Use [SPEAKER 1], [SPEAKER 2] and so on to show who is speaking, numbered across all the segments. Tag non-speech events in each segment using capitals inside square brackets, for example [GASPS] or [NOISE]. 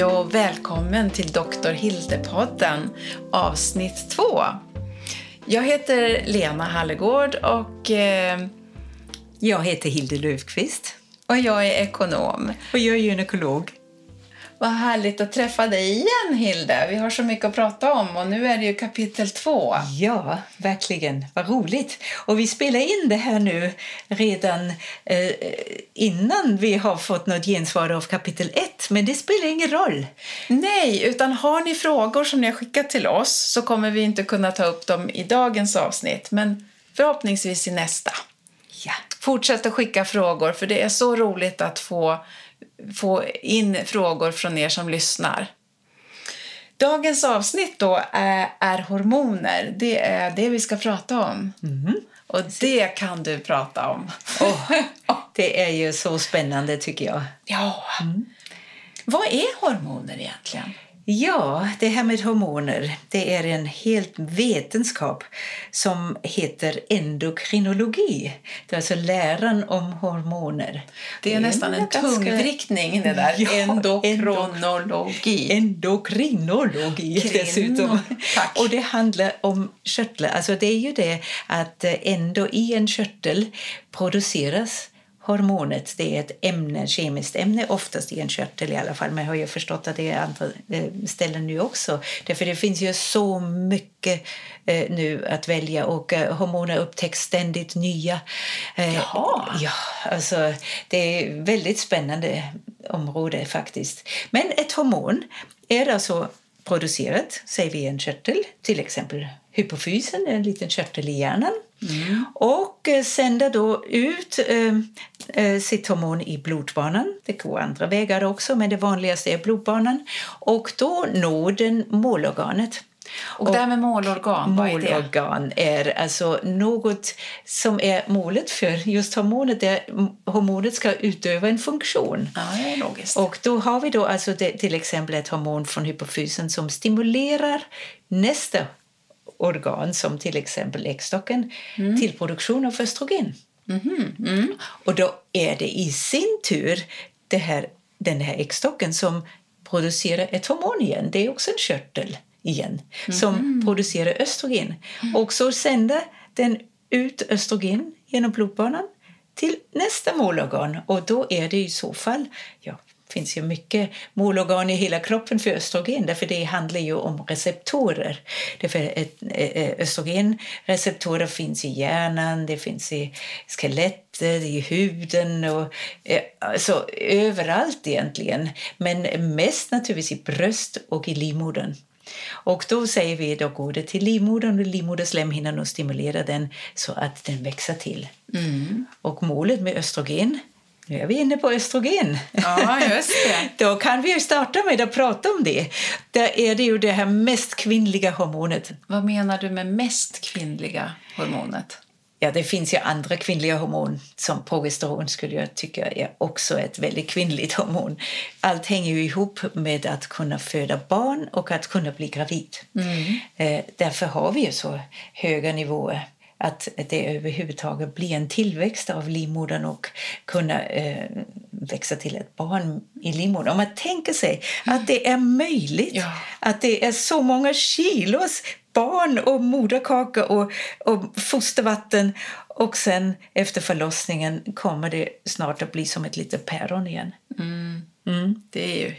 [SPEAKER 1] Hej och välkommen till Dr. Hilde-podden avsnitt 2. Jag heter Lena Hallegård och... Eh,
[SPEAKER 2] jag heter Hilde Löfqvist.
[SPEAKER 1] Och jag är ekonom.
[SPEAKER 2] Och jag är gynekolog.
[SPEAKER 1] Vad härligt att träffa dig igen, Hilde. Vi har så mycket att prata om och nu är det ju kapitel två.
[SPEAKER 2] Ja, verkligen. Vad roligt. Och vi spelar in det här nu redan eh, innan vi har fått något gensvar av kapitel ett, men det spelar ingen roll.
[SPEAKER 1] Nej, utan har ni frågor som ni har skickat till oss så kommer vi inte kunna ta upp dem i dagens avsnitt, men förhoppningsvis i nästa.
[SPEAKER 2] Ja.
[SPEAKER 1] Fortsätt att skicka frågor, för det är så roligt att få få in frågor från er som lyssnar. Dagens avsnitt då är, är hormoner. Det är det vi ska prata om.
[SPEAKER 2] Mm.
[SPEAKER 1] Och det kan du prata om.
[SPEAKER 2] Oh, [LAUGHS] det är ju så spännande tycker jag.
[SPEAKER 1] Ja. Mm. Vad är hormoner egentligen?
[SPEAKER 2] Ja, det här med hormoner det är en helt vetenskap som heter endokrinologi. Det är alltså läran om hormoner.
[SPEAKER 1] Det är, det är nästan en ganska... tungvrickning det där. Ja, Endokrinologi.
[SPEAKER 2] Endokrinologi Krin... dessutom.
[SPEAKER 1] Tack.
[SPEAKER 2] Och det handlar om körtlar. Alltså det är ju det att ändå i en körtel produceras hormonet det är ett ämne, kemiskt ämne, oftast i en körtel i alla fall. Men jag har ju förstått att det är andra eh, ställen nu också. Därför det finns ju så mycket eh, nu att välja och eh, hormoner upptäcks ständigt nya.
[SPEAKER 1] Jaha.
[SPEAKER 2] Ja, alltså det är väldigt spännande område faktiskt. Men ett hormon är alltså producerat, säger vi i en körtel, till exempel hypofysen, en liten körtel i hjärnan. Mm. Och eh, sänder då ut eh, eh, sitt hormon i blodbanan. Det går andra vägar också, men det vanligaste är blodbanan. Och då når den målorganet.
[SPEAKER 1] Och, och det här med målorgan, vad
[SPEAKER 2] är det? Målorgan är alltså något som är målet för just hormonet. Där hormonet ska utöva en funktion.
[SPEAKER 1] Ja, det är logiskt.
[SPEAKER 2] Och då har vi då alltså det, till exempel ett hormon från hypofysen som stimulerar nästa organ som till exempel äggstocken mm. till produktion av östrogen.
[SPEAKER 1] Mm. Mm.
[SPEAKER 2] Och då är det i sin tur det här, den här äggstocken som producerar ett hormon igen. Det är också en körtel igen som mm-hmm. producerar östrogen. Mm. Och så sänder den ut östrogen genom blodbanan till nästa målorgan och då är det i så fall ja, finns ju mycket målorgan i hela kroppen för östrogen därför det handlar ju om receptorer. Därför östrogenreceptorer finns i hjärnan, det finns i skelettet, i huden och alltså överallt egentligen. Men mest naturligtvis i bröst och i livmodern. Och då säger vi då går det till livmodern och livmoderslemhinnan och stimulerar den så att den växer till.
[SPEAKER 1] Mm.
[SPEAKER 2] Och målet med östrogen nu är vi inne på östrogen.
[SPEAKER 1] Ja, just det. [LAUGHS]
[SPEAKER 2] Då kan vi starta med att prata om det. Där är det ju det här mest kvinnliga hormonet.
[SPEAKER 1] Vad menar du med mest kvinnliga hormonet?
[SPEAKER 2] Ja, det finns ju andra kvinnliga hormon som progesteron skulle jag tycka är också ett väldigt kvinnligt hormon. Allt hänger ju ihop med att kunna föda barn och att kunna bli gravid.
[SPEAKER 1] Mm.
[SPEAKER 2] Eh, därför har vi ju så höga nivåer att det överhuvudtaget blir en tillväxt av livmodern och kunna eh, växa till ett barn i livmodern. Om man tänker sig att det är möjligt
[SPEAKER 1] ja.
[SPEAKER 2] att det är så många kilos barn och moderkaka och, och fostervatten och sen efter förlossningen kommer det snart att bli som ett litet päron igen.
[SPEAKER 1] Mm.
[SPEAKER 2] Mm.
[SPEAKER 1] Det är ju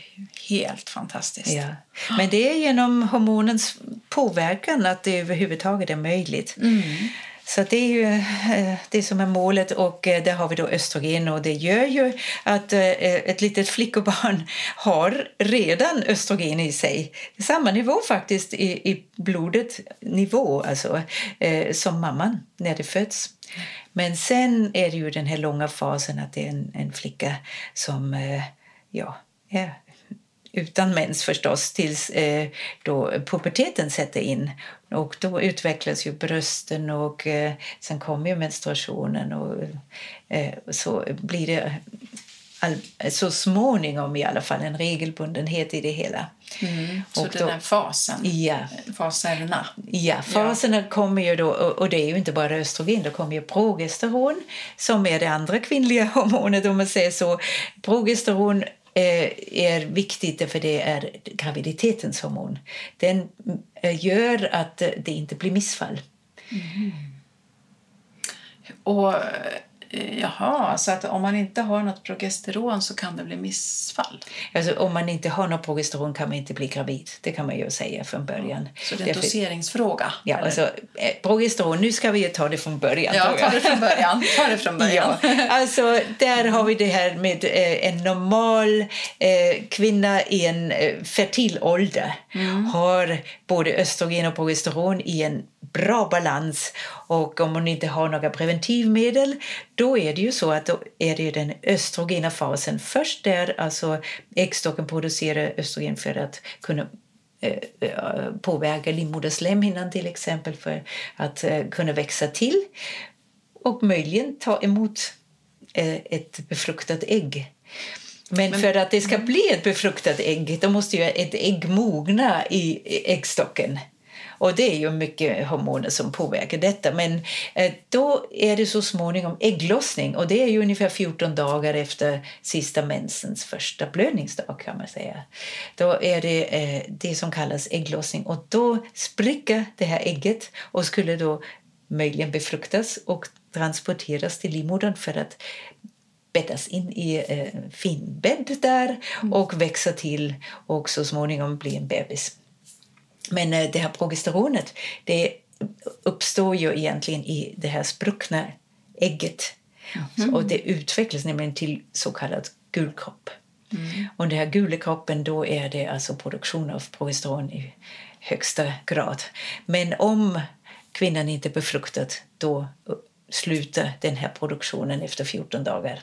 [SPEAKER 1] helt fantastiskt.
[SPEAKER 2] Ja. Men det är genom hormonens påverkan att det överhuvudtaget är möjligt.
[SPEAKER 1] Mm.
[SPEAKER 2] Så det är ju eh, det som är målet och eh, där har vi då östrogen och det gör ju att eh, ett litet flickobarn [LAUGHS] har redan östrogen i sig. Samma nivå faktiskt i, i blodet nivå alltså som mamman när det föds. Men sen är det ju den här långa fasen att det är en, en flicka som ja, är utan mens förstås tills eh, då puberteten sätter in. Och då utvecklas ju brösten och eh, sen kommer ju menstruationen och eh, så blir det all, så småningom i alla fall en regelbundenhet i det hela.
[SPEAKER 1] Mm, så och den här fasen,
[SPEAKER 2] ja,
[SPEAKER 1] faserna.
[SPEAKER 2] Ja, faserna ja. kommer ju då, och det är ju inte bara östrogen, det kommer ju progesteron som är det andra kvinnliga [LAUGHS] hormonet om man säger så. Progesteron Eh, är viktigt för det är graviditetens hormon. Den eh, gör att det inte blir missfall.
[SPEAKER 1] Och Jaha, så att om man inte har något progesteron så kan det bli missfall?
[SPEAKER 2] Alltså, om man inte har något progesteron kan man inte bli gravid. Det kan man ju säga från början.
[SPEAKER 1] Så det är en
[SPEAKER 2] Därför-
[SPEAKER 1] doseringsfråga?
[SPEAKER 2] Ja,
[SPEAKER 1] eller?
[SPEAKER 2] alltså, eh, progesteron, nu ska vi ju ta det från början.
[SPEAKER 1] ja ta det från början. Ta det från början.
[SPEAKER 2] Ja, alltså där har vi det här med eh, en normal eh, kvinna i en eh, fertil ålder har både östrogen och progesteron i en bra balans och om hon inte har några preventivmedel då är det ju så att då är det den östrogena fasen först där alltså äggstocken producerar östrogen för att kunna eh, eh, påverka livmoderslemhinnan till exempel för att eh, kunna växa till och möjligen ta emot eh, ett befruktat ägg. Men, för att det ska bli ett befruktat ägg då måste ju ett ägg mogna i äggstocken. Och det är ju mycket hormoner som påverkar detta. Men eh, då är det så småningom ägglossning och det är ju ungefär 14 dagar efter sista mensens första blödningsdag kan man säga. Då är det eh, det som kallas ägglossning och då spricker det här ägget och skulle då möjligen befruktas och transporteras till livmodern för att bäddas in i eh, finbädd där och växa till och så småningom bli en bebis. Men eh, det här progesteronet det uppstår ju egentligen i det här spruckna ägget. Och det utvecklas nämligen till så kallad gulkropp. Och den här gula kroppen då är det alltså produktion av progesteron i högsta grad. Men om kvinnan inte är befruktad då slutar den här produktionen efter 14 dagar.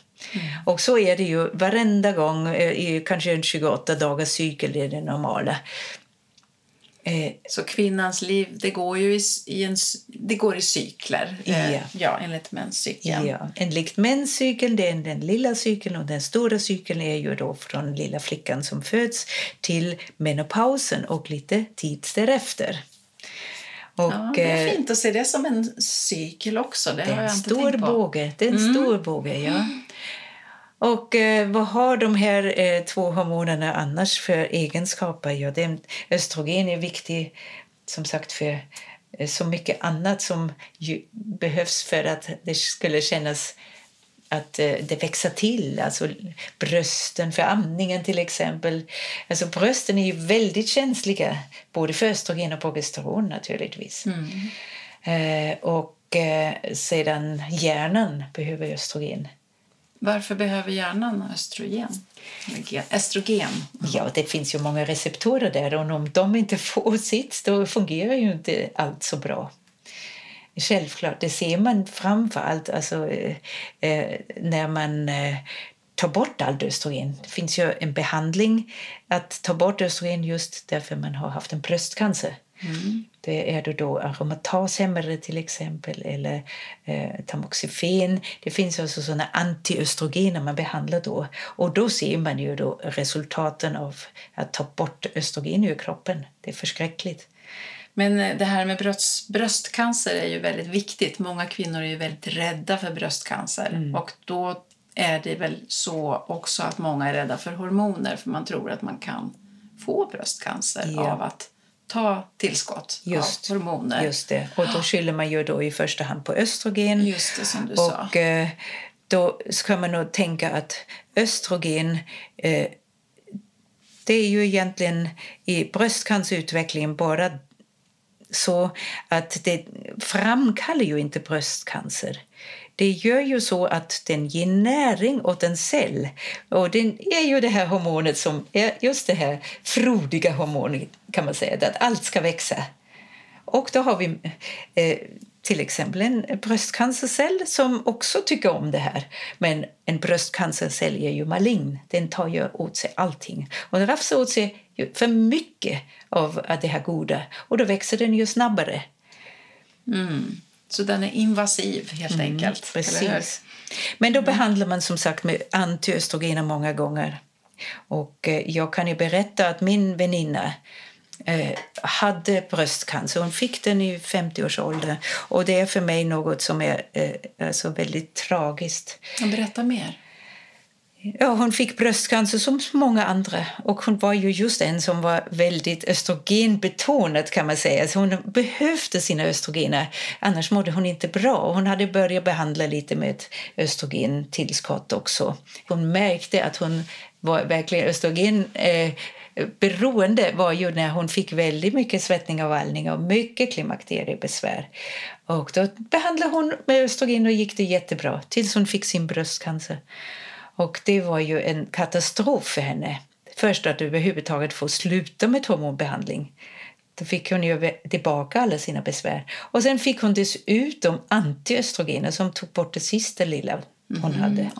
[SPEAKER 2] Och så är det ju varenda gång, eh, i kanske en 28 dagars cykel är det normala. Eh,
[SPEAKER 1] Så kvinnans liv det går ju i, i, en, det går i cykler, eh,
[SPEAKER 2] Ja.
[SPEAKER 1] ja, enligt menscykeln.
[SPEAKER 2] Ja, enligt menscykeln, det är den lilla cykeln och den stora cykeln är ju då från lilla flickan som föds till menopausen och lite tid därefter. Och,
[SPEAKER 1] Ja, det är
[SPEAKER 2] eh,
[SPEAKER 1] fint att se det som en cykel också. Det,
[SPEAKER 2] det är en stor båge. Det är en stor båge, ja. [GASPS] Och eh, vad har de här eh, två hormonerna annars för egenskaper? Ja, det, östrogen är viktig som sagt för eh, så mycket annat som ju behövs för att det skulle kännas att eh, det växer till. Alltså brösten för amningen till exempel. Alltså brösten är ju väldigt känsliga både för östrogen och progesteron naturligtvis. Eh, och eh, sedan hjärnan behöver östrogen.
[SPEAKER 1] Varför behöver hjärnan östrogen? Estrogen?
[SPEAKER 2] Ja, det finns ju många receptorer där och om de inte får sitt då fungerar ju inte allt så bra. Självklart, det ser man framför allt alltså, eh, eh, när man eh, tar bort allt östrogen. Det finns ju en behandling att ta bort östrogen just därför man har haft en bröstcancer. Det är då, då aromatashämmare till exempel eller eh, tamoxifen. Det finns alltså sådana antiöstrogener man behandlar då. Och då ser man ju då resultaten av att ta bort östrogen ur kroppen. Det är förskräckligt.
[SPEAKER 1] Men eh, det här med bröst, bröstcancer är ju väldigt viktigt. Många kvinnor är ju väldigt rädda för bröstcancer.
[SPEAKER 2] Mm.
[SPEAKER 1] Och då är det väl så också att många är rädda för hormoner för man tror att man kan få bröstcancer
[SPEAKER 2] Ja.
[SPEAKER 1] av att ta tillskott
[SPEAKER 2] Just-
[SPEAKER 1] av hormoner.
[SPEAKER 2] Just det. Och då skyller man ju då i första hand på östrogen.
[SPEAKER 1] Just det som du sa.
[SPEAKER 2] Och eh, då ska man nog tänka att östrogen eh, det är ju egentligen i bröstcancerutvecklingen bara så att det framkallar ju inte bröstcancer. Det gör ju så att den ger näring åt en cell. Och det är ju det här hormonet som är just det här frodiga hormonet kan man säga, att allt ska växa. Och då har vi eh, till exempel en bröstcancercell som också tycker om det här. Men en bröstcancercell är ju malign. Den tar ju åt sig allting. Och den rafsar åt sig för mycket av det här goda. Och då växer den ju snabbare. Mm.
[SPEAKER 1] Så den är invasiv helt enkelt.
[SPEAKER 2] Mm, Precis. Men då behandlar man som sagt med antiöstrogener många gånger. Och eh, jag kan ju berätta att min väninna eh, hade bröstcancer. Hon fick den i 50-årsåldern. Och det är för mig något som är eh, alltså väldigt tragiskt.
[SPEAKER 1] Berätta mer.
[SPEAKER 2] Ja, hon fick bröstcancer som många andra. Och hon var ju just en som var väldigt östrogenbetonad kan man säga. Så hon behövde sina östrogener, annars mådde hon inte bra. Hon hade börjat behandla lite med ett östrogentillskott också. Hon märkte att hon var verkligen östrogen eh, beroende var ju när hon fick väldigt mycket svettning och vallning och mycket klimakteriebesvär. Och då behandlade hon med östrogen och gick det jättebra tills hon fick sin bröstcancer. Och det var ju en katastrof för henne. Först att överhuvudtaget få sluta med hormonbehandling. Då fick hon ju tillbaka alla sina besvär. Och sen fick hon dessutom antiöstrogener som tog bort det sista lilla hon mm, hade.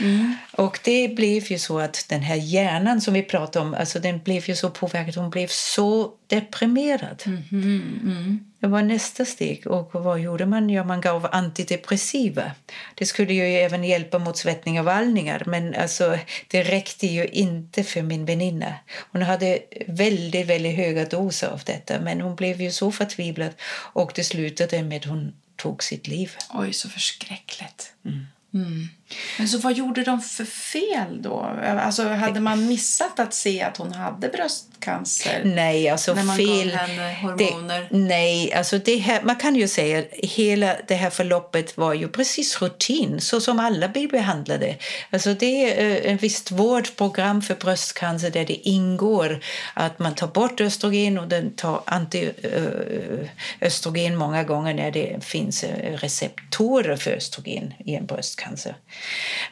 [SPEAKER 2] Mm. Och det blev ju så att den här hjärnan som vi pratade om, alltså den blev ju så påverkad, hon blev så deprimerad. Mm, det var nästa steg. Och vad gjorde man? Ja, man gav antidepressiva. Det skulle ju även hjälpa mot svettning och vallningar, men alltså, det räckte ju inte för min väninna. Hon hade väldigt, väldigt höga doser av detta, men hon blev ju så förtvivlad och det slutade med att hon tog sitt liv.
[SPEAKER 1] Oj, så förskräckligt. Mm. Mm. Men så vad gjorde de för fel då? Alltså, hade man missat att se att hon hade bröstcancer?
[SPEAKER 2] Nej, alltså
[SPEAKER 1] när man
[SPEAKER 2] fel.
[SPEAKER 1] Gav henne hormoner?
[SPEAKER 2] Det, nej, alltså det här, man kan ju säga att hela det här förloppet var ju precis rutin, så som alla blir behandlade. Alltså det är ett eh, visst vårdprogram för bröstcancer där det ingår att man tar bort östrogen och den tar antiöstrogen många gånger när det finns eh, receptorer för östrogen i en bröstcancer.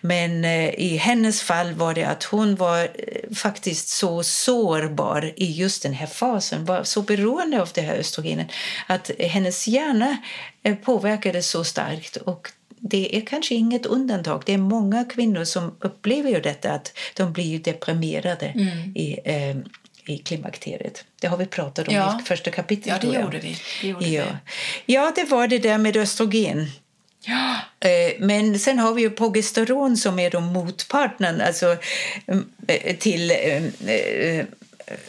[SPEAKER 2] Men eh, i hennes fall var det att hon var eh, faktiskt så sårbar i just den här fasen, var så beroende av det här östrogenen att hennes hjärna eh, påverkades så starkt. Och det är kanske inget undantag. Det är många kvinnor som upplever ju detta att de blir deprimerade mm. i, eh, i klimakteriet. Det har vi pratat om ja. i första kapitlet.
[SPEAKER 1] Ja, det gjorde vi. Det gjorde
[SPEAKER 2] ja. Vi. ja, det var det där med östrogen.
[SPEAKER 1] Ja.
[SPEAKER 2] Eh, men sen har vi ju progesteron som är då motparten alltså, mm, eh, till eh,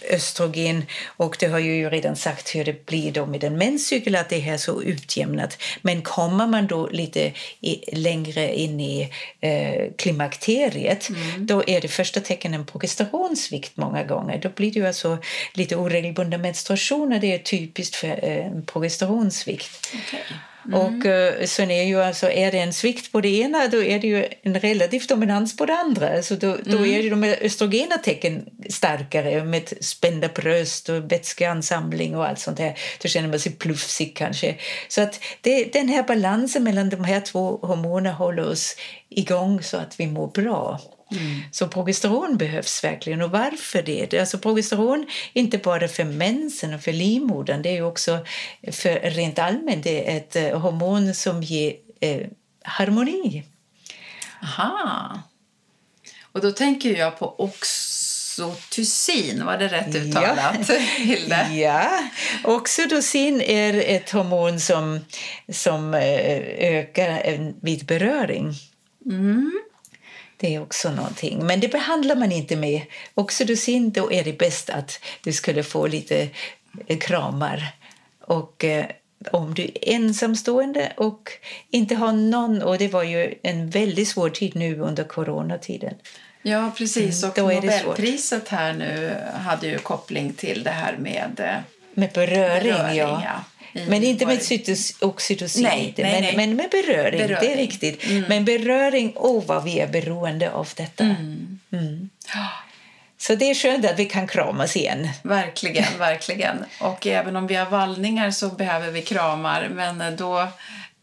[SPEAKER 2] östrogen. Och det har ju redan sagt hur det blir då med en menscykel, att det är så utjämnat. Men kommer man då lite i, längre in i eh, klimakteriet, mm. då är det första tecknen en progesteronsvikt många gånger. Då blir det ju alltså lite oregelbundna menstruationer, det är typiskt för eh, progesteronsvikt.
[SPEAKER 1] Okay.
[SPEAKER 2] Mm. Och uh, sen är ju alltså, är det en svikt på det ena då är det ju en relativ dominans på det andra. Alltså då, mm. då är ju de östrogena tecken starkare med spända bröst och vätskeansamling och allt sånt där. Då känner man sig plufsig kanske. Så att det, den här balansen mellan de här två hormonerna håller oss igång så att vi mår bra. Mm. Så progesteron behövs verkligen. Och varför det? Alltså progesteron inte bara för mensen och för livmodern, det är också för rent allmänt det är ett eh, hormon som ger eh, harmoni.
[SPEAKER 1] Aha. Och då tänker jag på oxytocin, var det rätt uttalat? [LAUGHS]
[SPEAKER 2] Ja. ja. Oxytocin är ett hormon som, som eh, ökar vid beröring.
[SPEAKER 1] Mm.
[SPEAKER 2] Det är också någonting. Men det behandlar man inte med oxytocin. Då är det bäst att du skulle få lite eh, kramar. Och eh, om du är ensamstående och inte har någon... Och det var ju en väldigt svår tid nu under coronatiden.
[SPEAKER 1] Ja, precis. Och mm, Nobelpriset här nu hade ju koppling till det här med... Eh,
[SPEAKER 2] med beröring, beröring ja. ja. Men inte med oxytocin, nej, nej, men, nej. men med beröring. beröring. Det är riktigt. Mm. Men beröring, oh, vad vi är beroende av detta.
[SPEAKER 1] Mm.
[SPEAKER 2] Mm. Så det är skönt att vi kan kramas igen.
[SPEAKER 1] Verkligen, [LAUGHS] verkligen. Och även om vi har vallningar så behöver vi kramar. Men då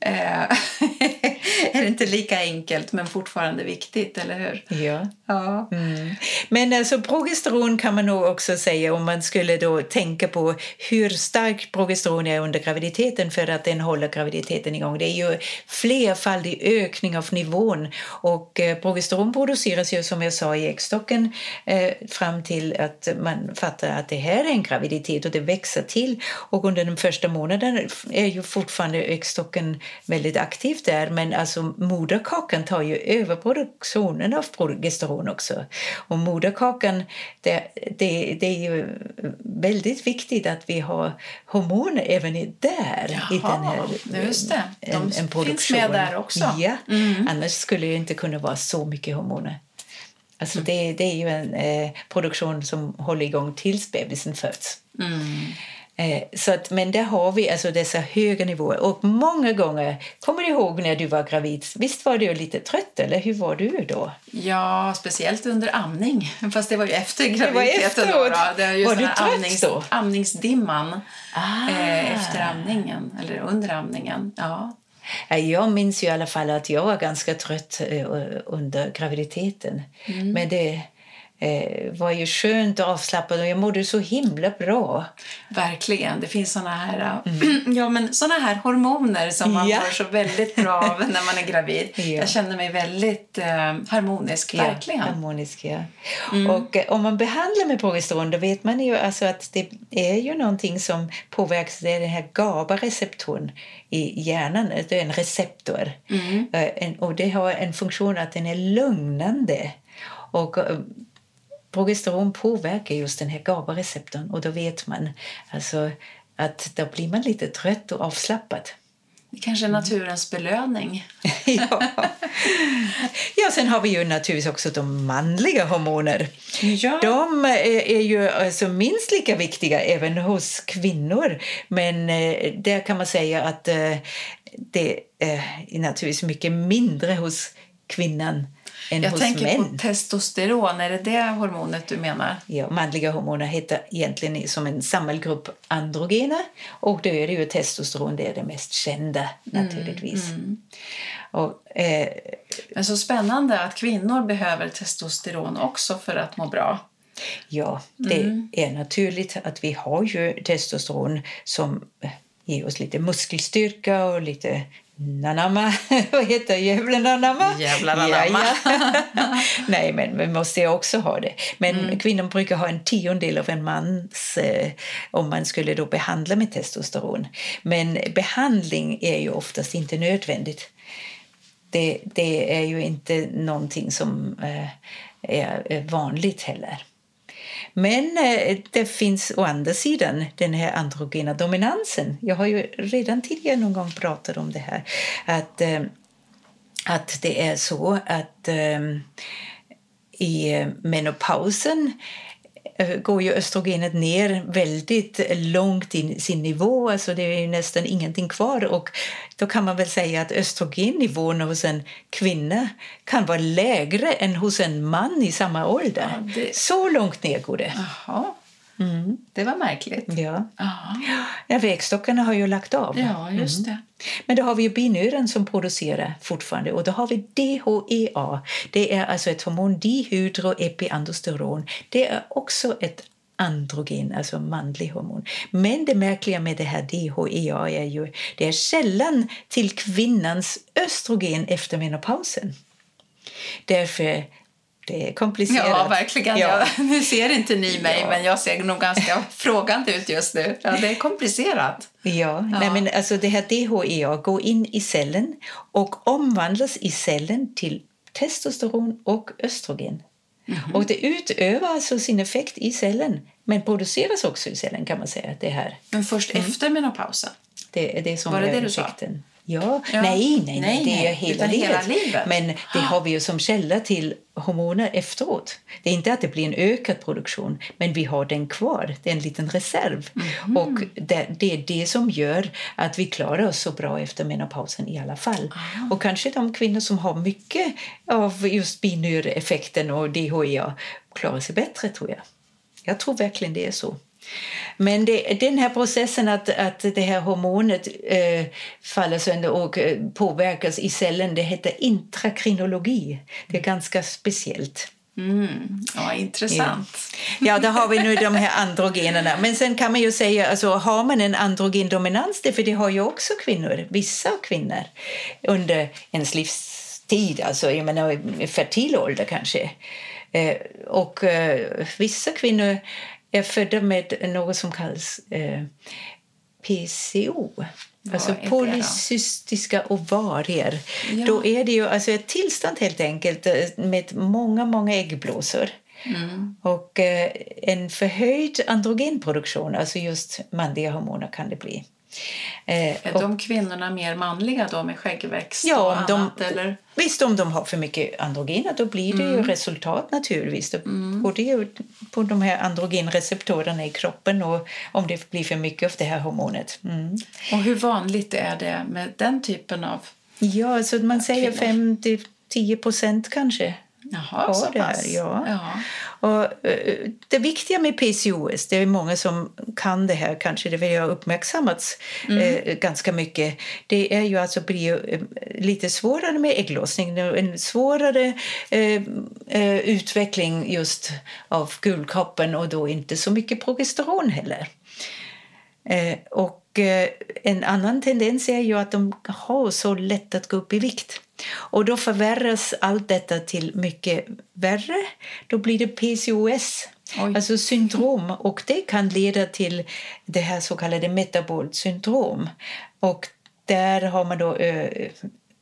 [SPEAKER 1] eh, [LAUGHS] är det inte lika enkelt, men fortfarande viktigt, eller hur?
[SPEAKER 2] Ja.
[SPEAKER 1] ja.
[SPEAKER 2] Mm. Men alltså, progesteron kan man nog också säga om man skulle då tänka på hur stark progesteron är under graviditeten för att den håller graviditeten igång. Det är ju flerfaldig ökning av nivån och eh, progesteron produceras ju som jag sa i äggstocken eh, fram till att man fattar att det här är en graviditet och det växer till och under den första månaden är ju fortfarande äggstocken väldigt aktiv där men alltså moderkakan tar ju över produktionen av progesteron också. Och moderkakan, det, det, det är ju väldigt viktigt att vi har hormoner även där.
[SPEAKER 1] Jaha,
[SPEAKER 2] i den här,
[SPEAKER 1] just det. De en, en finns med där också.
[SPEAKER 2] Ja, mm. annars skulle det inte kunna vara så mycket hormoner. Alltså det, det är ju en eh, produktion som håller igång tills bebisen föds. Eh, så att, men där har vi alltså dessa höga nivåer. Och många gånger, kommer du ihåg när du var gravid? Visst var du lite trött, eller hur var du då?
[SPEAKER 1] Ja, speciellt under amning. [LAUGHS] Fast det var ju efter
[SPEAKER 2] var
[SPEAKER 1] graviditeten.
[SPEAKER 2] efteråt.
[SPEAKER 1] Då, då. Det
[SPEAKER 2] Var du trött
[SPEAKER 1] amnings,
[SPEAKER 2] då?
[SPEAKER 1] amningsdimman
[SPEAKER 2] Ah.
[SPEAKER 1] eh, efter amningen, eller under amningen. Ja.
[SPEAKER 2] Ja, Jag minns ju i alla fall att jag var ganska trött eh, under graviditeten. Men det eh, var ju skönt och avslappnat och jag mådde så himla bra.
[SPEAKER 1] Verkligen. Det finns såna här, [CLEARS THROAT] ja, men såna här hormoner som man
[SPEAKER 2] Ja.
[SPEAKER 1] mår så väldigt bra av när man är gravid. [LAUGHS]
[SPEAKER 2] Ja.
[SPEAKER 1] Jag känner mig väldigt eh, harmonisk, verkligen.
[SPEAKER 2] Ja, harmonisk, ja. Och eh, om man behandlar med progesteron då vet man ju alltså att det är ju någonting som påverkas. Det är den här GABA-receptorn i hjärnan. Det är en receptor. Eh, en, och det har en funktion att den är lugnande. Och eh, progesteron påverkar just den här GABA-receptorn och då vet man alltså att då blir man lite trött och avslappnad.
[SPEAKER 1] Det kanske är naturens belöning. [LAUGHS]
[SPEAKER 2] ja. ja, sen har vi ju naturligtvis också de manliga hormoner.
[SPEAKER 1] Ja.
[SPEAKER 2] De är, ju alltså minst lika viktiga även hos kvinnor. Men eh, där kan man säga att eh, det är naturligtvis mycket mindre hos kvinnan än
[SPEAKER 1] Jag
[SPEAKER 2] hos
[SPEAKER 1] tänker
[SPEAKER 2] män.
[SPEAKER 1] på testosteron. Är det det hormonet du menar?
[SPEAKER 2] Ja, manliga hormoner heter egentligen som en sammelgrupp androgener och då är det ju testosteron det är det mest kända naturligtvis. Och, eh,
[SPEAKER 1] Men så spännande att kvinnor behöver testosteron också för att må bra.
[SPEAKER 2] ja, det är naturligt att vi har ju testosteron som ger oss lite muskelstyrka och lite nanamma. [LAUGHS] Vad heter djävulen anamma?
[SPEAKER 1] Jävlar anamma.
[SPEAKER 2] Ja, ja. [LAUGHS] Nej, men vi måste också ha det. Men kvinnor brukar ha en tiondel av en mans eh, om man skulle då behandla med testosteron. Men behandling är ju oftast inte nödvändigt. Det, det är ju inte någonting som eh, är är vanligt heller. Men eh, det finns å andra sidan den här androgena dominansen. Jag har ju redan tidigare någon gång pratat om det här. Att, eh, att det är så att eh, i menopausen går ju östrogenet ner väldigt långt i sin nivå. Alltså det är nästan ingenting kvar. Och då kan man väl säga att östrogennivån hos en kvinna kan vara lägre än hos en man i samma ålder.
[SPEAKER 1] Ja, det-
[SPEAKER 2] Så långt ner går det.
[SPEAKER 1] Jaha, det var märkligt.
[SPEAKER 2] Ja.
[SPEAKER 1] Ja,
[SPEAKER 2] Ja, vägstockarna har ju lagt av.
[SPEAKER 1] ja just det.
[SPEAKER 2] Men då har vi ju binören som producerar fortfarande och då har vi DHEA. Det är alltså ett hormon, dihydroepiandrosteron. Det är också ett androgen, alltså manlig hormon. Men det märkliga med det här DHEA är ju det är källan till kvinnans östrogen efter menopausen. Därför det är komplicerat.
[SPEAKER 1] Ja, verkligen.
[SPEAKER 2] Ja.
[SPEAKER 1] Jag, [LAUGHS] nu ser inte ni mig,
[SPEAKER 2] Ja.
[SPEAKER 1] men jag ser nog ganska [LAUGHS] frågande ut just nu. Ja, det är komplicerat.
[SPEAKER 2] Ja, Nej, men alltså det här DHEA går in i cellen och omvandlas i cellen till testosteron och östrogen. Och det utövar alltså sin effekt i cellen, men produceras också i cellen kan man säga. Det här.
[SPEAKER 1] Men först efter menopausen?
[SPEAKER 2] Det är det som
[SPEAKER 1] Var det
[SPEAKER 2] är
[SPEAKER 1] det du sa?
[SPEAKER 2] Ja.
[SPEAKER 1] Ja.
[SPEAKER 2] Nej, nej, nej,
[SPEAKER 1] Nej,
[SPEAKER 2] det är hela livet.
[SPEAKER 1] hela livet.
[SPEAKER 2] Men det har vi ju som källa till hormoner efteråt. Det är inte att det blir en ökad produktion, men vi har den kvar. Det är en liten reserv.
[SPEAKER 1] Mhm.
[SPEAKER 2] Och det, det är det som gör att vi klarar oss så bra efter menopausen i alla fall.
[SPEAKER 1] Ah.
[SPEAKER 2] Och kanske de kvinnor som har mycket av just binyreffekten och DHEA klarar sig bättre, tror jag. Jag tror verkligen det är så. Men det, den här processen att, att det här hormonet eh, faller sönder och eh, påverkas i cellen, det heter intrakrinologi. Det är ganska speciellt.
[SPEAKER 1] Mm. Ja, intressant.
[SPEAKER 2] Ja, där har vi nu de här androgenerna. Men sen kan man ju säga, alltså, har man en androgendominans, det, för det har ju också kvinnor, vissa kvinnor, under ens livstid, alltså jag menar fertil ålder kanske. Eh, och eh, vissa kvinnor är födda med något som kallas eh, PCO. Alltså polycystiska ovarier.
[SPEAKER 1] Ja.
[SPEAKER 2] Då är det ju alltså ett tillstånd helt enkelt eh, med många, många äggblåsor.
[SPEAKER 1] Mm.
[SPEAKER 2] Och eh, en förhöjd androgenproduktion, alltså just manliga hormoner kan det bli.
[SPEAKER 1] Eh, är de kvinnorna mer manliga då med skäggväxt
[SPEAKER 2] ja,
[SPEAKER 1] och
[SPEAKER 2] annat?
[SPEAKER 1] De, eller?
[SPEAKER 2] Visst, om de har för mycket androgener då blir det mm. ju resultat naturligtvis. Då mm. går det på de här androgenreceptorerna i kroppen och om det blir för mycket av det här hormonet. Mm.
[SPEAKER 1] Och hur vanligt är det med den typen av
[SPEAKER 2] Ja, så man säger 5-10 procent kanske.
[SPEAKER 1] Jaha, så
[SPEAKER 2] det
[SPEAKER 1] pass.
[SPEAKER 2] ja. ja. Och, uh, det viktiga med PCOS, det är många som kan det här, kanske det har uppmärksammats mm. uh, ganska mycket, det är ju alltså blir uh, lite svårare med ägglossning, en svårare utveckling just av gulkroppen och då inte så mycket progesteron heller. och en annan tendens är ju att de har så lätt att gå upp i vikt. Och då förvärras allt detta till mycket värre. Då blir det PCOS, Oj. alltså syndrom. Och det kan leda till det här så kallade metabolt syndrom. Och där har man då ö,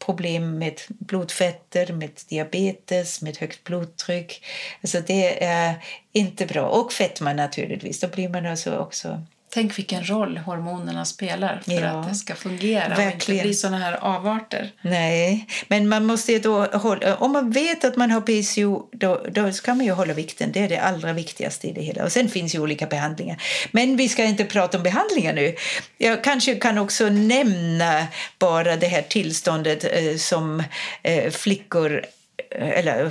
[SPEAKER 2] problem med blodfetter, med diabetes, med högt blodtryck. Alltså det är inte bra. Och fetma naturligtvis. Då blir man alltså också
[SPEAKER 1] Tänk vilken roll hormonerna spelar för ja, att det ska fungera verkligen. och inte bli såna här avarter.
[SPEAKER 2] Nej, men man måste då hålla, om man vet att man har PCO då, då ska man ju hålla vikten. Det är det allra viktigaste i det hela. Och sen finns ju olika behandlingar. Men vi ska inte prata om behandlingar nu. Jag kanske kan också nämna bara det här tillståndet eh, som eh, flickor eh, eller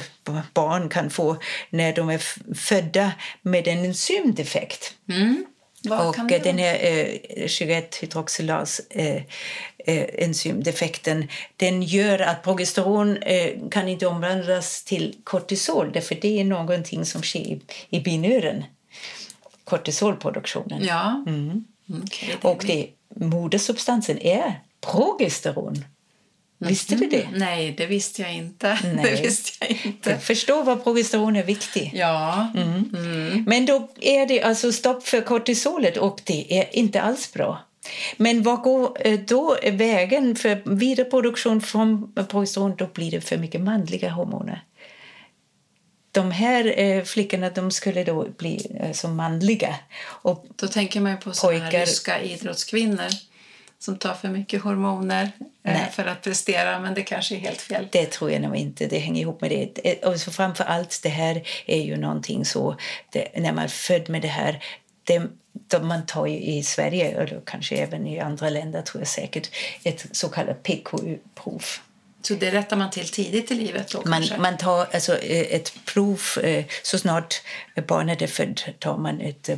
[SPEAKER 2] barn kan få när de är födda med en enzymdefekt. Mm. Vad och den här eh, 21-hydroxylas eh, eh, enzymdefekten den gör att progesteron eh, kan inte omvandlas till kortisol därför det är någonting som sker i, i binören, kortisolproduktionen.
[SPEAKER 1] Ja.
[SPEAKER 2] Mm. Okay, det och det, modersubstansen är progesteron. Visste du det?
[SPEAKER 1] Nej, det visste jag inte. [LAUGHS] Nej. Det visste jag inte.
[SPEAKER 2] Förstå vad progesteron är viktigt.
[SPEAKER 1] Ja.
[SPEAKER 2] Mm. Mm. Men då är det alltså stopp för kortisolet och det är inte alls bra. Men vad går eh, då vägen för vidareproduktion från progesteron? Då blir det för mycket manliga hormoner. De här eh, flickorna de skulle då bli eh, som manliga. Och
[SPEAKER 1] då tänker man på sådana här ryska idrottskvinnor som tar för mycket hormoner eh, Nej. för att prestera, men det kanske är helt fel.
[SPEAKER 2] Det tror jag nog inte. Det hänger ihop med det. Och så framför allt, det här är ju någonting så, det, när man är född med det här, det, man tar ju i Sverige, eller kanske även i andra länder tror jag säkert, ett så kallat PKU-prov.
[SPEAKER 1] Så det rättar man till tidigt i livet? Då,
[SPEAKER 2] man, man tar alltså eh, ett prov, eh, så snart barnet är född tar man ett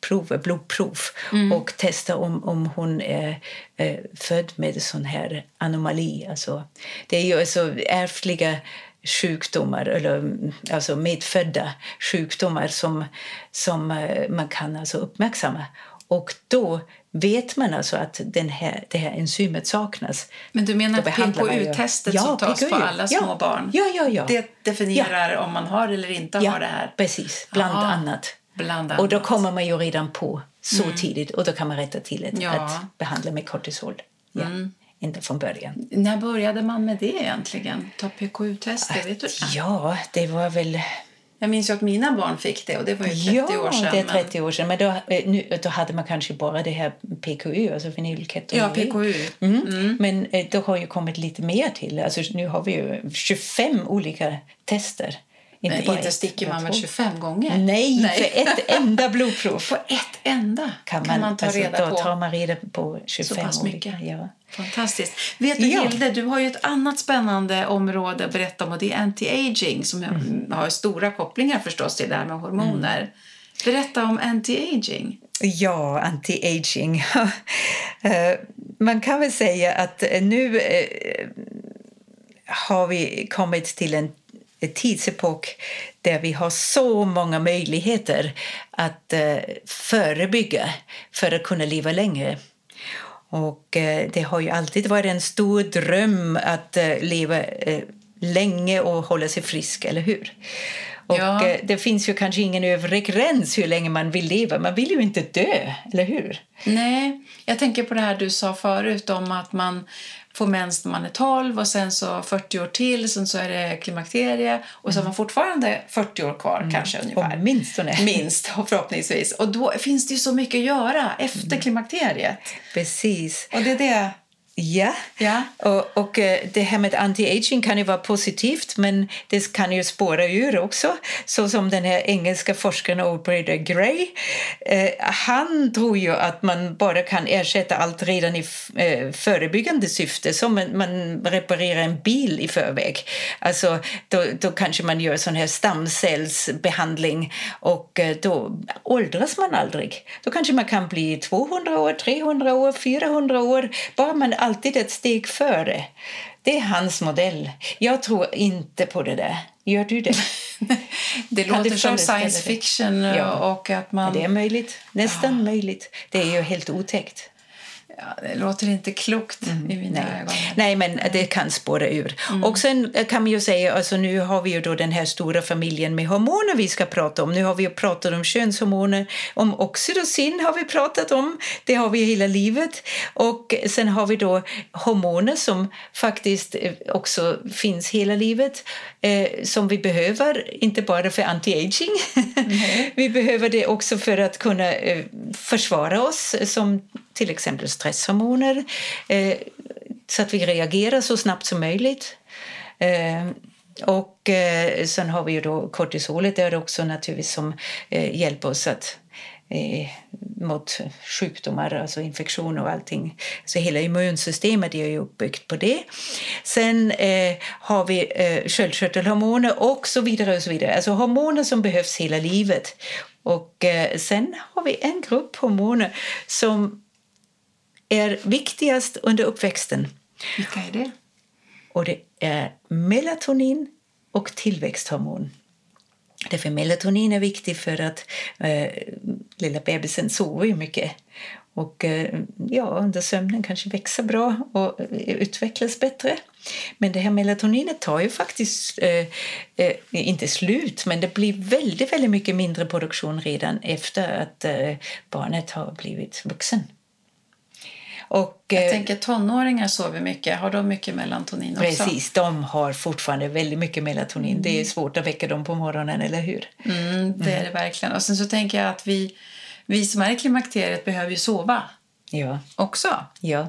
[SPEAKER 2] prov, blodprov mm. och testa om, om hon är eh, född med sån här anomali. Alltså, det är ju alltså ärftliga sjukdomar, eller alltså medfödda sjukdomar som, som eh, man kan alltså uppmärksamma. Och då vet man alltså att den här, det här enzymet saknas.
[SPEAKER 1] Men du menar PKU-testet ja, som tas PKU. på alla små barn?
[SPEAKER 2] Ja, ja, ja.
[SPEAKER 1] Det definierar om man har eller inte har det här?
[SPEAKER 2] precis. Bland Aha. annat. Och då kommer man ju redan på så mm. tidigt och då kan man rätta till det, ja. att behandla med kortisol. Ja. Mm. Inte från början.
[SPEAKER 1] När började man med det egentligen? Ta PKU-tester, vet du
[SPEAKER 2] Ja, det var väl...
[SPEAKER 1] Jag minns att mina barn fick det och det var ju 30
[SPEAKER 2] ja,
[SPEAKER 1] år sedan.
[SPEAKER 2] det är 30 år sedan. Men då, eh, nu, då hade man kanske bara det här PKU, alltså fenylketonurin.
[SPEAKER 1] Ja, PKU.
[SPEAKER 2] Mm. Mm. Men eh, då har ju kommit lite mer till. Alltså, nu har vi ju 25 olika tester.
[SPEAKER 1] Inte, men inte sticker man väl 25 gånger?
[SPEAKER 2] Nej, Nej, för ett [LAUGHS] enda blodprov.
[SPEAKER 1] På ett enda
[SPEAKER 2] kan man, kan man ta alltså, reda då på? tar man reda på 25 Så pass
[SPEAKER 1] mycket. Ja. Fantastiskt. Vet du, ja. Hilde, du har ju ett annat spännande område att berätta om och det är anti-aging som mm. har stora kopplingar förstås till det här med hormoner. Mm. Berätta om anti-aging.
[SPEAKER 2] Ja, anti-aging. [LAUGHS] Eh, man kan väl säga att nu eh, har vi kommit till en tidsepok där vi har så många möjligheter att eh, förebygga för att kunna leva längre. Och eh, det har ju alltid varit en stor dröm att eh, leva länge och hålla sig frisk, eller hur? Och ja. Det finns ju kanske ingen övre gräns hur länge man vill leva. Man vill ju inte dö, eller hur?
[SPEAKER 1] Nej, jag tänker på det här du sa förut om att man får mens när man är 12 och sen så 40 år till, sen så är det klimakterie och så har man fortfarande 40 år kvar kanske ungefär.
[SPEAKER 2] Åtminstone.
[SPEAKER 1] Minst förhoppningsvis. Och då finns det ju så mycket att göra efter klimakteriet.
[SPEAKER 2] Precis.
[SPEAKER 1] Och det är det
[SPEAKER 2] Ja,
[SPEAKER 1] Ja.
[SPEAKER 2] Och, och eh, det här med anti-aging kan ju vara positivt men det kan ju spåra ur också. Så som den här engelska forskaren Aubrey Gray. Eh, han tror ju att man bara kan ersätta allt redan i eh, förebyggande syfte, som man, man reparerar en bil i förväg. Alltså, då, då kanske man gör sån här stamcellsbehandling och eh, då åldras man aldrig. Då kanske man kan bli 200 år, 300 år, 400 år, bara man alltid ett steg före. Det är hans modell. Jag tror inte på det där. Gör du det? [LAUGHS]
[SPEAKER 1] Det
[SPEAKER 2] Kan
[SPEAKER 1] låter som science fiction
[SPEAKER 2] Ja.
[SPEAKER 1] och att man...
[SPEAKER 2] Det är möjligt. Nästan möjligt. Det är ju helt otäckt.
[SPEAKER 1] Ja, det låter inte klokt i mina
[SPEAKER 2] Nej.
[SPEAKER 1] ögon.
[SPEAKER 2] Nej, men det kan spåra ur. Och sen kan man ju säga, alltså nu har vi ju då den här stora familjen med hormoner vi ska prata om. Nu har vi ju pratat om könshormoner, om oxytocin har vi pratat om. Det har vi hela livet. Och sen har vi då hormoner som faktiskt eh, också finns hela livet. Eh, som vi behöver, inte bara för anti-aging. [LAUGHS] vi behöver det också för att kunna eh, försvara oss som till exempel stresshormoner eh, så att vi reagerar så snabbt som möjligt. Eh, och eh, sen har vi ju då kortisolet där också naturligtvis som eh, hjälper oss att eh, mot sjukdomar, alltså infektioner och allting. Så hela immunsystemet är ju uppbyggt på det. Sen eh, har vi eh, sköldkörtelhormoner och så vidare och så vidare. Alltså hormoner som behövs hela livet. Och eh, sen har vi en grupp hormoner som är viktigast under uppväxten.
[SPEAKER 1] Vilka är det?
[SPEAKER 2] Och det är melatonin och tillväxthormon. Därför melatonin är viktig för att eh, lilla bebisen sover ju mycket. Och eh, ja, under sömnen kanske växer bra och eh, utvecklas bättre. Men det här melatoninet tar ju faktiskt eh, eh, inte slut, men det blir väldigt, väldigt mycket mindre produktion redan efter att barnet har blivit vuxen. Och,
[SPEAKER 1] Jag
[SPEAKER 2] eh,
[SPEAKER 1] tänker tonåringar sover mycket. Har de mycket melatonin också?
[SPEAKER 2] Precis, de har fortfarande väldigt mycket melatonin. Det är svårt att väcka dem på morgonen, eller hur?
[SPEAKER 1] Mm, det är det verkligen. Och sen så tänker jag att vi, vi som är i klimakteriet behöver ju sova
[SPEAKER 2] Ja,
[SPEAKER 1] också.
[SPEAKER 2] ja.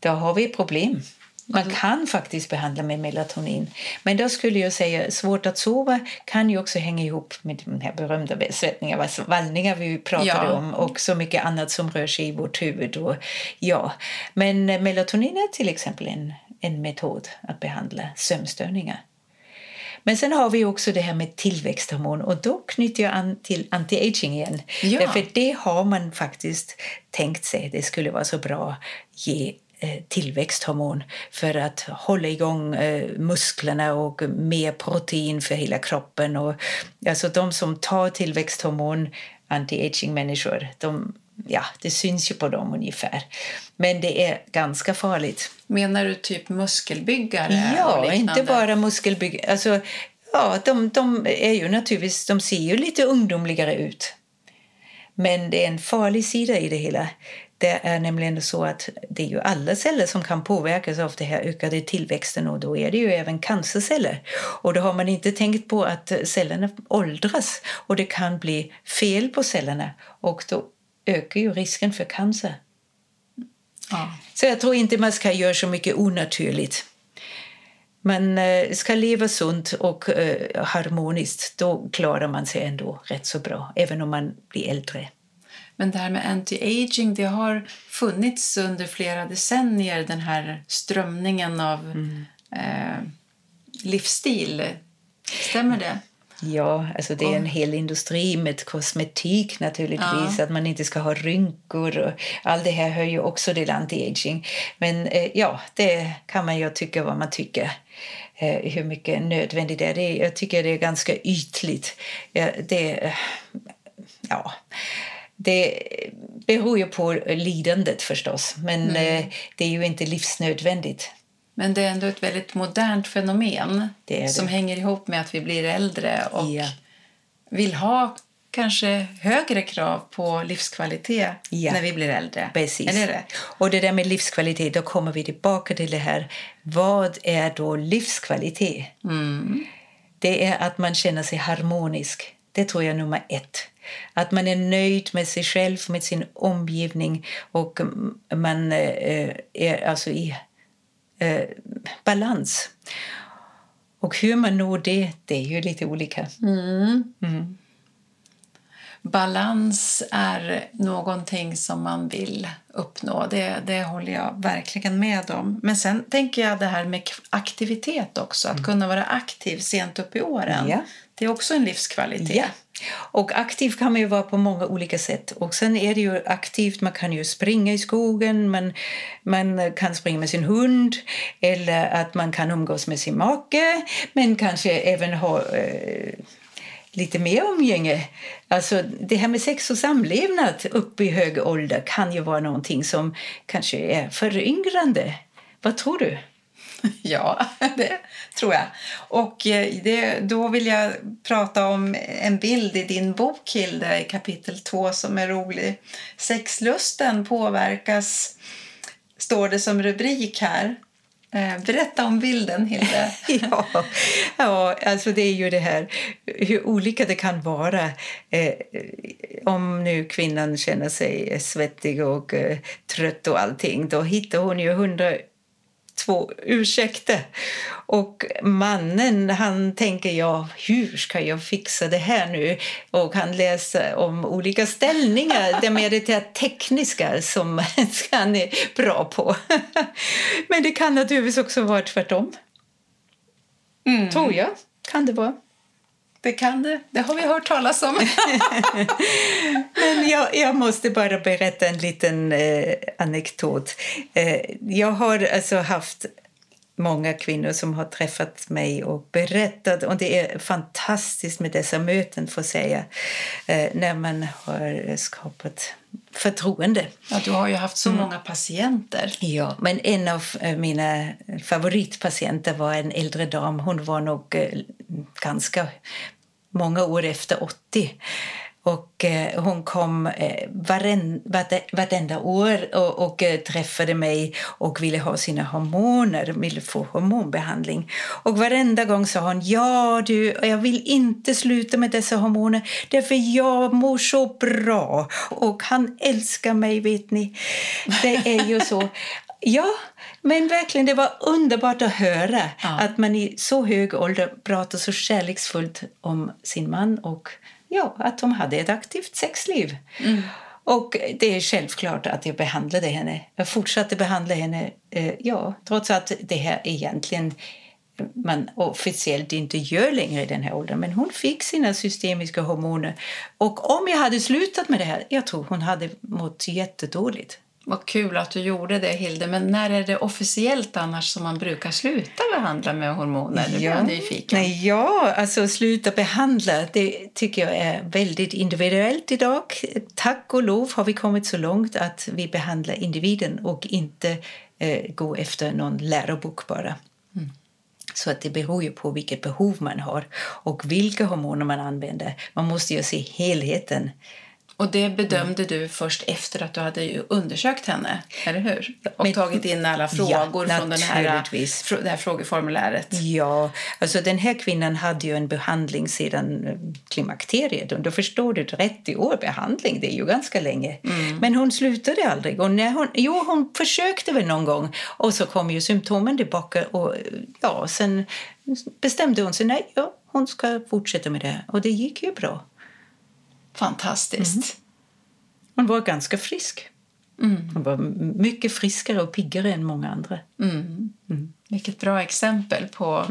[SPEAKER 2] Då har vi problem. Man kan faktiskt behandla med melatonin. Men då skulle jag säga svårt att sova kan ju också hänga ihop med de här berömda svettningar, alltså vallningar vi pratade
[SPEAKER 1] Ja.
[SPEAKER 2] om och så mycket annat som rör sig i vårt huvud. Och, ja. Men melatonin är till exempel en, en metod att behandla sömnstörningar. Men sen har vi också det här med tillväxthormon och då knyter jag an till anti-aging igen.
[SPEAKER 1] Ja.
[SPEAKER 2] Därför det har man faktiskt tänkt sig, det skulle vara så bra att ge tillväxthormon för att hålla igång eh, musklerna och mer protein för hela kroppen. Och, alltså de som tar tillväxthormon, anti-aging-människor, de, ja, det syns ju på dem ungefär. Men det är ganska farligt.
[SPEAKER 1] Menar du typ muskelbyggare?
[SPEAKER 2] Ja, inte bara muskelbygg. Alltså, ja, de, de är ju naturligtvis, de ser ju lite ungdomligare ut. Men det är en farlig sida i det hela. Det är nämligen så att det är ju alla celler som kan påverkas av den här ökade tillväxten och då är det ju även cancerceller. Och då har man inte tänkt på att cellerna åldras och det kan bli fel på cellerna och då ökar ju risken för cancer.
[SPEAKER 1] Ja.
[SPEAKER 2] Så jag tror inte man ska göra så mycket onaturligt. Man eh, ska leva sunt och eh, harmoniskt. Då klarar man sig ändå rätt så bra, även om man blir äldre.
[SPEAKER 1] Men det här med anti-aging, det har funnits under flera decennier, den här strömningen av
[SPEAKER 2] Mm.
[SPEAKER 1] eh, livsstil. Stämmer det?
[SPEAKER 2] Ja, alltså det är en hel industri med kosmetik naturligtvis,
[SPEAKER 1] Ja.
[SPEAKER 2] att man inte ska ha rynkor och allt det här hör ju också till anti-aging. Men eh, ja, det kan man ju tycka vad man tycker. Eh, hur mycket nödvändigt det är. Det, jag tycker det är ganska ytligt. Ja, det, eh, ja, det beror ju på lidandet förstås, men eh, det är ju inte livsnödvändigt.
[SPEAKER 1] Men det är ändå ett väldigt modernt fenomen
[SPEAKER 2] Det det.
[SPEAKER 1] som hänger ihop med att vi blir äldre och
[SPEAKER 2] Ja.
[SPEAKER 1] vill ha kanske högre krav på livskvalitet
[SPEAKER 2] Ja.
[SPEAKER 1] när vi blir äldre.
[SPEAKER 2] Precis.
[SPEAKER 1] Är det det?
[SPEAKER 2] Och det där med livskvalitet, då kommer vi tillbaka till det här. Vad är då livskvalitet? Det är att man känner sig harmonisk. Det tror jag är nummer ett. Att man är nöjd med sig själv, med sin omgivning och mm, man eh, är alltså i eh, balans. Och hur man når det, det är ju lite olika.
[SPEAKER 1] Balans är någonting som man vill uppnå. Det, det håller jag verkligen med om. Men sen tänker jag det här med aktivitet också. Att kunna vara aktiv sent upp i åren.
[SPEAKER 2] Mm. Ja.
[SPEAKER 1] Det är också en livskvalitet.
[SPEAKER 2] Ja. Och aktiv kan man ju vara på många olika sätt. Och sen är det ju aktivt, man kan ju springa i skogen, man, man kan springa med sin hund eller att man kan umgås med sin make, men kanske även ha eh, lite mer umgänge. Alltså det här med sex och samlevnad upp i hög ålder kan ju vara någonting som kanske är föryngrande. Vad tror du? [LAUGHS]
[SPEAKER 1] Ja, [LAUGHS] det tror jag. Och eh, det, då vill jag prata om en bild i din bok, Hilde, i kapitel 2 som är rolig. Sexlusten påverkas, står det som rubrik här. Eh, Berätta om bilden, Hilde. [LAUGHS]
[SPEAKER 2] ja, ja, alltså det är ju det här hur olika det kan vara. Eh, om nu kvinnan känner sig svettig och eh, trött och allting, då hittar hon ju hundra två ursäkter. Och mannen, han tänker ja, hur ska jag fixa det här nu? Och han läser om olika ställningar, det mer tekniska som [LAUGHS] han är bra på. [LAUGHS] Men det kan naturligtvis också vara tvärtom. Tror jag. Kan det vara.
[SPEAKER 1] Det kan det. Det har vi hört talas om. [LAUGHS]
[SPEAKER 2] Jag, jag måste bara berätta en liten eh, anekdot. Eh, jag har alltså haft många kvinnor som har träffat mig och berättat. Och Det är fantastiskt med dessa möten, får säga, eh, när man har skapat förtroende.
[SPEAKER 1] Ja, du har ju haft så många patienter.
[SPEAKER 2] Ja, men en av mina favoritpatienter var en äldre dam. Hon var nog eh, ganska många år efter 80. Och eh, hon kom eh, varen, vartenda år och, och eh, träffade mig och ville ha sina hormoner, ville få hormonbehandling. Och varenda gång sa hon ja du, jag vill inte sluta med dessa hormoner därför jag mår så bra och han älskar mig, vet ni. Det är ju så. [LAUGHS] Ja, men verkligen, det var underbart att höra
[SPEAKER 1] Ja.
[SPEAKER 2] att man i så hög ålder pratar så kärleksfullt om sin man och ja, att de hade ett aktivt sexliv. Och det är självklart att jag behandlade henne. Jag fortsatte behandla henne, eh, ja, trots att det här egentligen man officiellt inte gör längre i den här åldern. Men hon fick sina systemiska hormoner. Och om jag hade slutat med det här, jag tror hon hade mått jättedåligt.
[SPEAKER 1] Vad kul att du gjorde det, Hilde. Men när är det officiellt annars som man brukar sluta behandla med hormoner? Blir jag nyfiken.
[SPEAKER 2] Nej, ja, alltså sluta behandla, det tycker jag är väldigt individuellt idag. Tack och lov har vi kommit så långt att vi behandlar individen och inte eh, går efter någon lärobok bara. Så att det beror ju på vilket behov man har och vilka hormoner man använder. Man måste ju se helheten.
[SPEAKER 1] Och det bedömde du först efter att du hade ju undersökt henne, eller hur? Och
[SPEAKER 2] Men-
[SPEAKER 1] tagit in alla frågor från den här, det här frågeformuläret.
[SPEAKER 2] Ja, alltså den här kvinnan hade ju en behandling sedan eh, klimakteriet. Och då förstår du, 30 år behandling, det är ju ganska länge. Men hon slutade aldrig. Och när hon, jo, hon försökte väl någon gång och så kom ju symptomen tillbaka. Och ja, sen bestämde hon sig, nej, ja, hon ska fortsätta med det. Och det gick ju bra.
[SPEAKER 1] Fantastiskt.
[SPEAKER 2] Hon var ganska frisk. Hon var mycket friskare och piggare än många andra.
[SPEAKER 1] Vilket bra exempel på,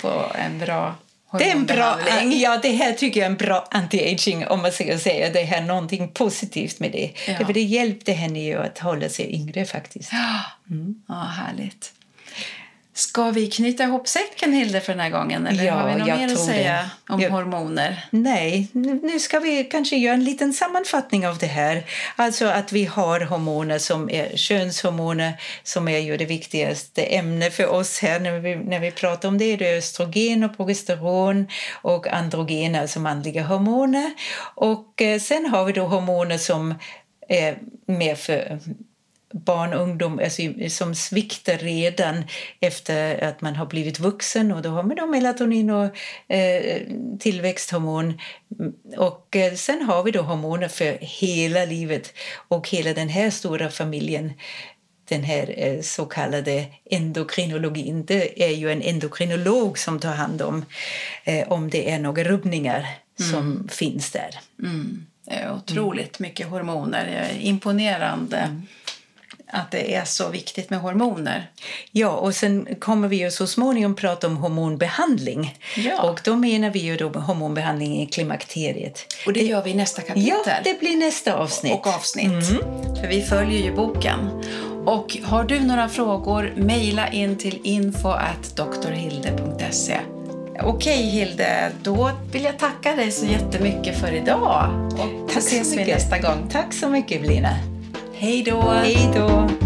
[SPEAKER 1] på en bra
[SPEAKER 2] Det är en bra, ja, det här tycker jag är en bra anti-aging om man ska säga det här någonting positivt med det.
[SPEAKER 1] Ja.
[SPEAKER 2] Det hjälpte henne ju att hålla sig yngre faktiskt.
[SPEAKER 1] Ja, härligt. Ska vi knyta ihop säcken, Hilde, för den här gången? Eller
[SPEAKER 2] Ja,
[SPEAKER 1] har vi något
[SPEAKER 2] jag
[SPEAKER 1] mer att säga
[SPEAKER 2] det.
[SPEAKER 1] om
[SPEAKER 2] Jag-
[SPEAKER 1] hormoner?
[SPEAKER 2] Nej, nu nu ska vi kanske göra en liten sammanfattning av det här. Alltså att vi har hormoner som är könshormoner som är ju det viktigaste ämnet för oss här när vi, när vi pratar om det. Det är östrogen och progesteron och androgen, alltså manliga hormoner. Och eh, sen har vi då hormoner som är mer för barn och ungdom alltså, som sviktar redan efter att man har blivit vuxen. Och Då har man då melatonin och eh, tillväxthormon. Och eh, sen har vi då hormoner för hela livet och hela den här stora familjen den här eh, så kallade endokrinologin. Det är ju en endokrinolog som tar hand om om det är några rubbningar som finns där.
[SPEAKER 1] Mm. Det är otroligt mycket hormoner. Imponerande att det är så viktigt med hormoner.
[SPEAKER 2] Ja, och sen kommer vi ju så småningom prata om hormonbehandling.
[SPEAKER 1] Ja.
[SPEAKER 2] Och då menar vi ju då hormonbehandling i klimakteriet.
[SPEAKER 1] Och det gör vi i nästa kapitel.
[SPEAKER 2] Ja, det blir nästa avsnitt.
[SPEAKER 1] och avsnitt. För vi följer ju boken. Och har du några frågor, mejla in till info.drhilde.se. Okej Hilde, då vill jag tacka dig så jättemycket för idag. Och
[SPEAKER 2] Tack så
[SPEAKER 1] ses vi
[SPEAKER 2] mycket.
[SPEAKER 1] nästa gång.
[SPEAKER 2] Tack så mycket, Blina.
[SPEAKER 1] Hej då!
[SPEAKER 2] Hej då!